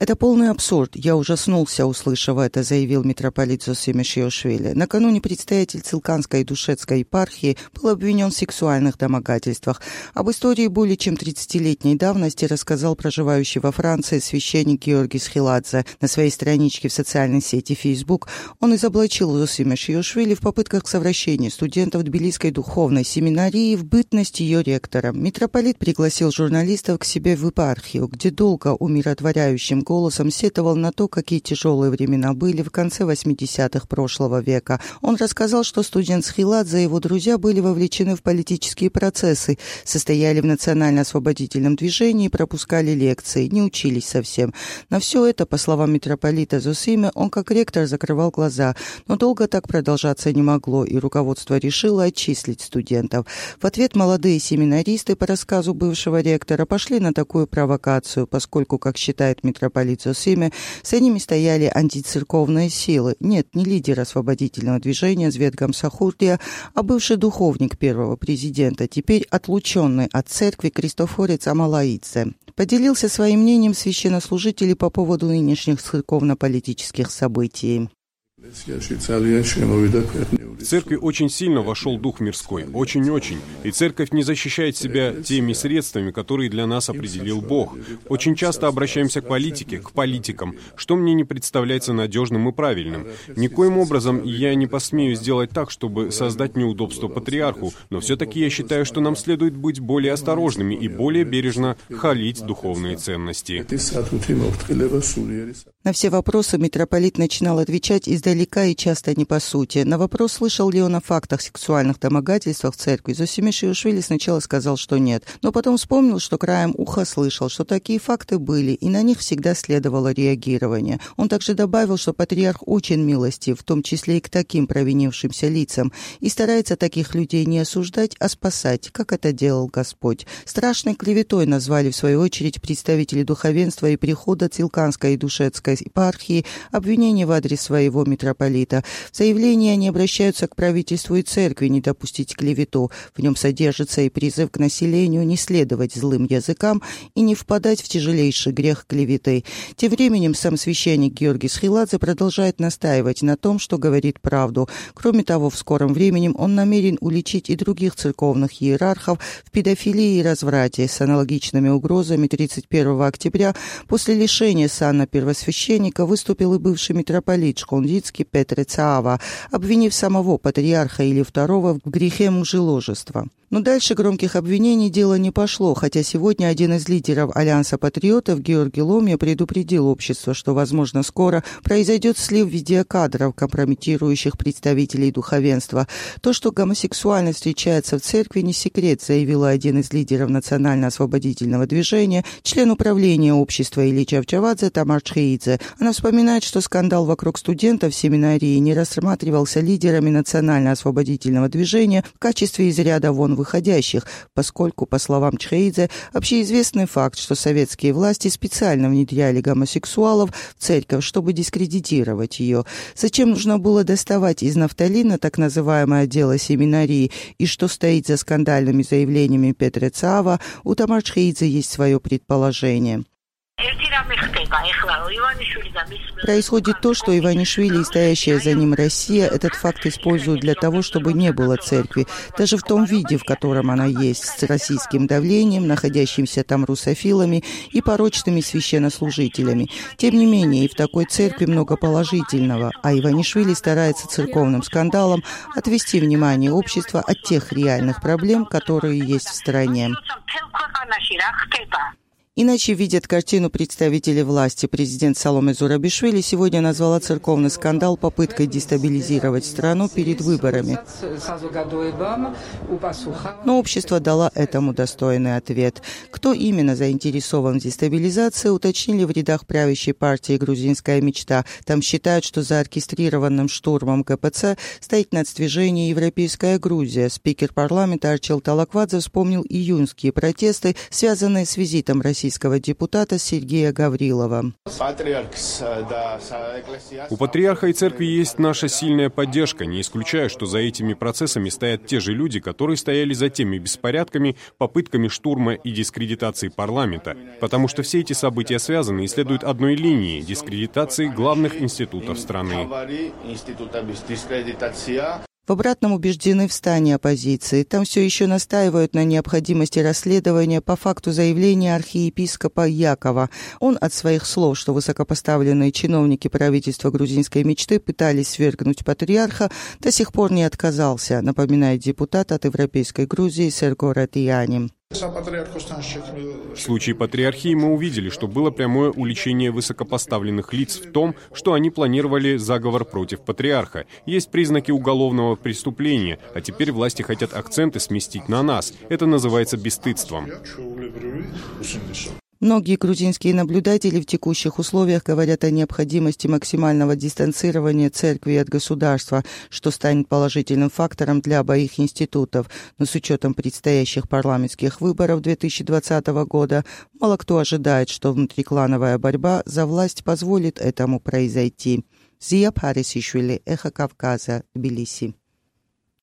Это полный абсурд. Я ужаснулся, услышав это, заявил митрополит Зосима Шиошвили. Накануне предстоятель Цилканской и Душетской епархии был обвинен в сексуальных домогательствах. Об истории более чем 30-летней давности рассказал проживающий во Франции священник Георгий Схиладзе. На своей страничке в социальной сети Facebook он изоблачил Зосима Шиошвили в попытках совращения студентов Тбилисской духовной семинарии в бытность ее ректором. Митрополит пригласил журналистов к себе в епархию, где долго умиротворяющим голосом сетовал на то, какие тяжелые времена были в конце 80-х прошлого века. Он рассказал, что студент Схиладзе и его друзья были вовлечены в политические процессы, состояли в национально-освободительном движении, пропускали лекции, не учились совсем. На все это, по словам митрополита Зусиме, он как ректор закрывал глаза, но долго так продолжаться не могло, и руководство решило отчислить студентов. В ответ молодые семинаристы, по рассказу бывшего ректора, пошли на такую провокацию, поскольку, как считает митрополит полицию Полицию с ними стояли антицерковные силы. Нет, не лидер освободительного движения Зветгам Сахурдия, а бывший духовник первого президента, теперь отлученный от церкви Кристофорец Амалаидзе. Поделился своим мнением священнослужителей по поводу нынешних церковно-политических событий. В церкви очень сильно вошел дух мирской, очень-очень. И церковь не защищает себя теми средствами, которые для нас определил Бог. Очень часто обращаемся к политике, к политикам, что мне не представляется надежным и правильным. Никоим образом я не посмею сделать так, чтобы создать неудобство патриарху, но все-таки я считаю, что нам следует быть более осторожными и более бережно халить духовные ценности. На все вопросы митрополит начинал отвечать издалека и часто не по сути. На вопрос, слышал ли он о фактах сексуальных домогательствах в церкви, Зосимиш Шиушвили сначала сказал, что нет, но потом вспомнил, что краем уха слышал, что такие факты были, и на них всегда следовало реагирование. Он также добавил, что патриарх очень милостив, в том числе и к таким провинившимся лицам, и старается таких людей не осуждать, а спасать, как это делал Господь. Страшной клеветой назвали, в свою очередь, представители духовенства и прихода Цилканской и Душецкой епархии обвинения в адрес своего митрополита. В заявлении они обращаются к правительству и церкви не допустить клевету. В нем содержится и призыв к населению не следовать злым языкам и не впадать в тяжелейший грех клеветы. Тем временем сам священник Георгий Схиладзе продолжает настаивать на том, что говорит правду. Кроме того, в скором времени он намерен уличить и других церковных иерархов в педофилии и разврате с аналогичными угрозами 31 октября после лишения сана первосвященника священника выступил и бывший митрополит Шкондицкий Петре Цаава, обвинив самого патриарха или второго в грехе мужеложества. Но дальше громких обвинений дело не пошло, хотя сегодня один из лидеров Альянса патриотов Георгий Ломья предупредил общество, что, возможно, скоро произойдет слив видеокадров, компрометирующих представителей духовенства. То, что гомосексуальность встречается в церкви, не секрет, заявила один из лидеров национально-освободительного движения, член управления общества Ильи Чавчавадзе Тамар Чхеидзе. Она вспоминает, что скандал вокруг студентов семинарии не рассматривался лидерами национально-освободительного движения в качестве из ряда вон выходящих, поскольку, по словам Чхейдзе, общеизвестный факт, что советские власти специально внедряли гомосексуалов в церковь, чтобы дискредитировать ее. Зачем нужно было доставать из нафталина так называемое дело семинарии и что стоит за скандальными заявлениями Петра Цава, у Тамар Чхейдзе есть свое предположение. Происходит то, что Иванишвили и стоящая за ним Россия этот факт используют для того, чтобы не было церкви, даже в том виде, в котором она есть, с российским давлением, находящимся там русофилами и порочными священнослужителями. Тем не менее, и в такой церкви много положительного, а Иванишвили старается церковным скандалом отвести внимание общества от тех реальных проблем, которые есть в стране. Иначе видят картину представители власти. Президент Саломе Зурабишвили сегодня назвала церковный скандал попыткой дестабилизировать страну перед выборами. Но общество дало этому достойный ответ. Кто именно заинтересован в дестабилизации, уточнили в рядах правящей партии «Грузинская мечта». Там считают, что за оркестрированным штурмом КПЦ стоит нацдвижение «Европейская Грузия». Спикер парламента Арчил Талаквадзе вспомнил июньские протесты, связанные с визитом России российского депутата Сергея Гаврилова. У патриарха и церкви есть наша сильная поддержка, не исключая, что за этими процессами стоят те же люди, которые стояли за теми беспорядками, попытками штурма и дискредитации парламента, потому что все эти события связаны и следуют одной линии – дискредитации главных институтов страны. В обратном убеждены в стане оппозиции. Там все еще настаивают на необходимости расследования по факту заявления архиепископа Якова. Он от своих слов, что высокопоставленные чиновники правительства грузинской мечты пытались свергнуть патриарха, до сих пор не отказался, напоминает депутат от Европейской Грузии Серго Ратияни. В случае патриархии мы увидели, что было прямое уличение высокопоставленных лиц в том, что они планировали заговор против патриарха. Есть признаки уголовного преступления, а теперь власти хотят акценты сместить на нас. Это называется бесстыдством. Многие грузинские наблюдатели в текущих условиях говорят о необходимости максимального дистанцирования церкви от государства, что станет положительным фактором для обоих институтов. Но с учетом предстоящих парламентских выборов 2020 года, мало кто ожидает, что внутриклановая борьба за власть позволит этому произойти. Зия Парисишвили, Эхо Кавказа, Тбилиси.